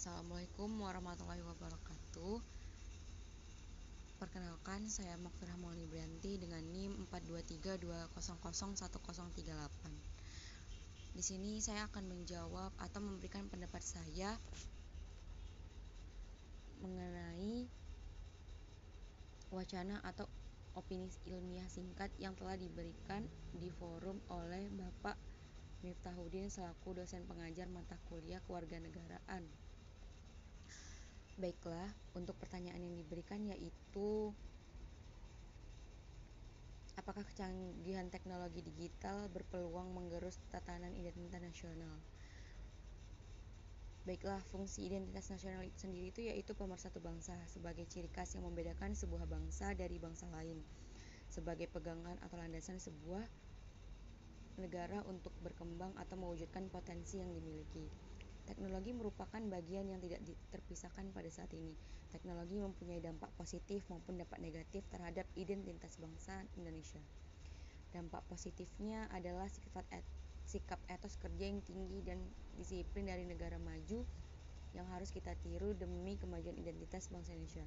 Assalamualaikum warahmatullahi wabarakatuh. Perkenalkan, saya Mokfirah Maulani Brianti dengan NIM 423200138. Di sini saya akan menjawab atau memberikan pendapat saya mengenai wacana atau opini ilmiah singkat yang telah diberikan di forum oleh Bapak Miftahudin selaku dosen pengajar mata kuliah kewarganegaraan. Baiklah, untuk pertanyaan yang diberikan yaitu apakah kecanggihan teknologi digital berpeluang menggerus tatanan identitas nasional? Baiklah, fungsi identitas nasional itu sendiri itu yaitu pemersatu bangsa sebagai ciri khas yang membedakan sebuah bangsa dari bangsa lain, sebagai pegangan atau landasan sebuah negara untuk berkembang atau mewujudkan potensi yang dimiliki. Teknologi merupakan bagian yang tidak terpisahkan pada saat ini. Teknologi mempunyai dampak positif maupun dampak negatif terhadap identitas bangsa Indonesia. Dampak positifnya adalah sifat sikap etos kerja yang tinggi dan disiplin dari negara maju yang harus kita tiru demi kemajuan identitas bangsa Indonesia.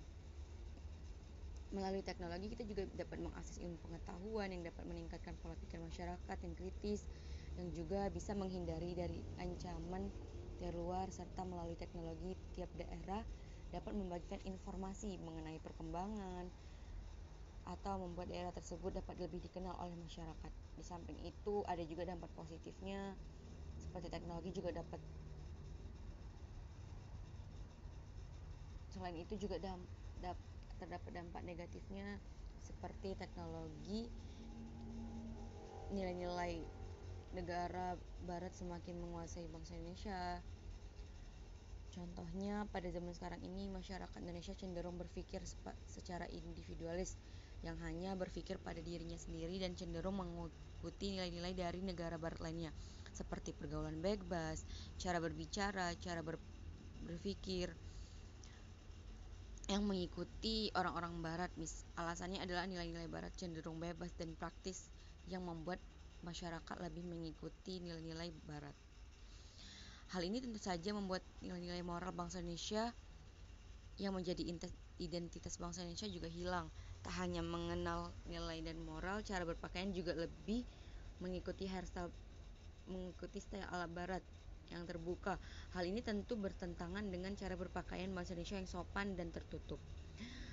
Melalui teknologi kita juga dapat mengakses ilmu pengetahuan yang dapat meningkatkan pola pikir masyarakat yang kritis yang juga bisa menghindari dari ancaman dari luar serta melalui teknologi tiap daerah dapat membagikan informasi mengenai perkembangan atau membuat daerah tersebut dapat lebih dikenal oleh masyarakat. Di samping itu ada juga dampak positifnya seperti teknologi juga dapat selain itu juga dam, dap, terdapat dampak negatifnya seperti teknologi nilai-nilai negara barat semakin menguasai bangsa Indonesia. Contohnya pada zaman sekarang ini masyarakat Indonesia cenderung berpikir secara individualis yang hanya berpikir pada dirinya sendiri dan cenderung mengikuti nilai-nilai dari negara barat lainnya seperti pergaulan bebas, cara berbicara, cara ber berpikir yang mengikuti orang-orang barat. Mis alasannya adalah nilai-nilai barat cenderung bebas dan praktis yang membuat masyarakat lebih mengikuti nilai-nilai barat. Hal ini tentu saja membuat nilai-nilai moral bangsa Indonesia yang menjadi identitas bangsa Indonesia juga hilang. Tak hanya mengenal nilai dan moral, cara berpakaian juga lebih mengikuti hairstyle mengikuti style ala barat yang terbuka. Hal ini tentu bertentangan dengan cara berpakaian bangsa Indonesia yang sopan dan tertutup.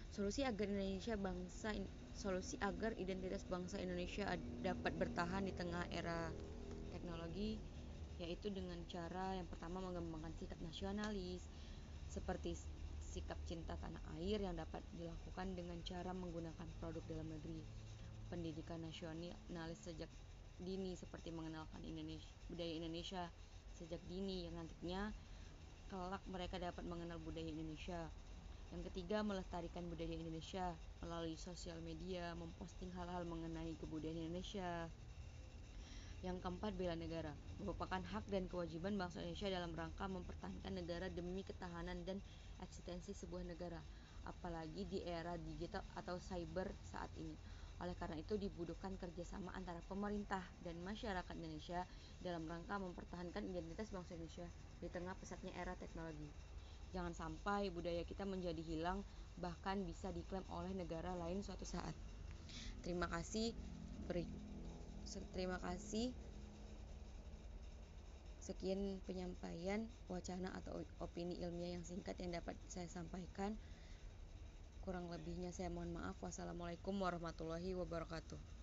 Solusi agar Indonesia bangsa solusi agar identitas bangsa Indonesia dapat bertahan di tengah era teknologi yaitu dengan cara yang pertama mengembangkan sikap nasionalis seperti sikap cinta tanah air yang dapat dilakukan dengan cara menggunakan produk dalam negeri pendidikan nasionalis sejak dini seperti mengenalkan Indonesia budaya Indonesia sejak dini yang nantinya kelak mereka dapat mengenal budaya Indonesia yang ketiga, melestarikan budaya Indonesia melalui sosial media, memposting hal-hal mengenai kebudayaan Indonesia. Yang keempat, bela negara, merupakan hak dan kewajiban bangsa Indonesia dalam rangka mempertahankan negara demi ketahanan dan eksistensi sebuah negara, apalagi di era digital atau cyber saat ini. Oleh karena itu dibutuhkan kerjasama antara pemerintah dan masyarakat Indonesia dalam rangka mempertahankan identitas bangsa Indonesia di tengah pesatnya era teknologi. Jangan sampai budaya kita menjadi hilang, bahkan bisa diklaim oleh negara lain suatu saat. Terima kasih. Beri, terima kasih. Sekian penyampaian wacana atau opini ilmiah yang singkat yang dapat saya sampaikan. Kurang lebihnya saya mohon maaf. Wassalamualaikum warahmatullahi wabarakatuh.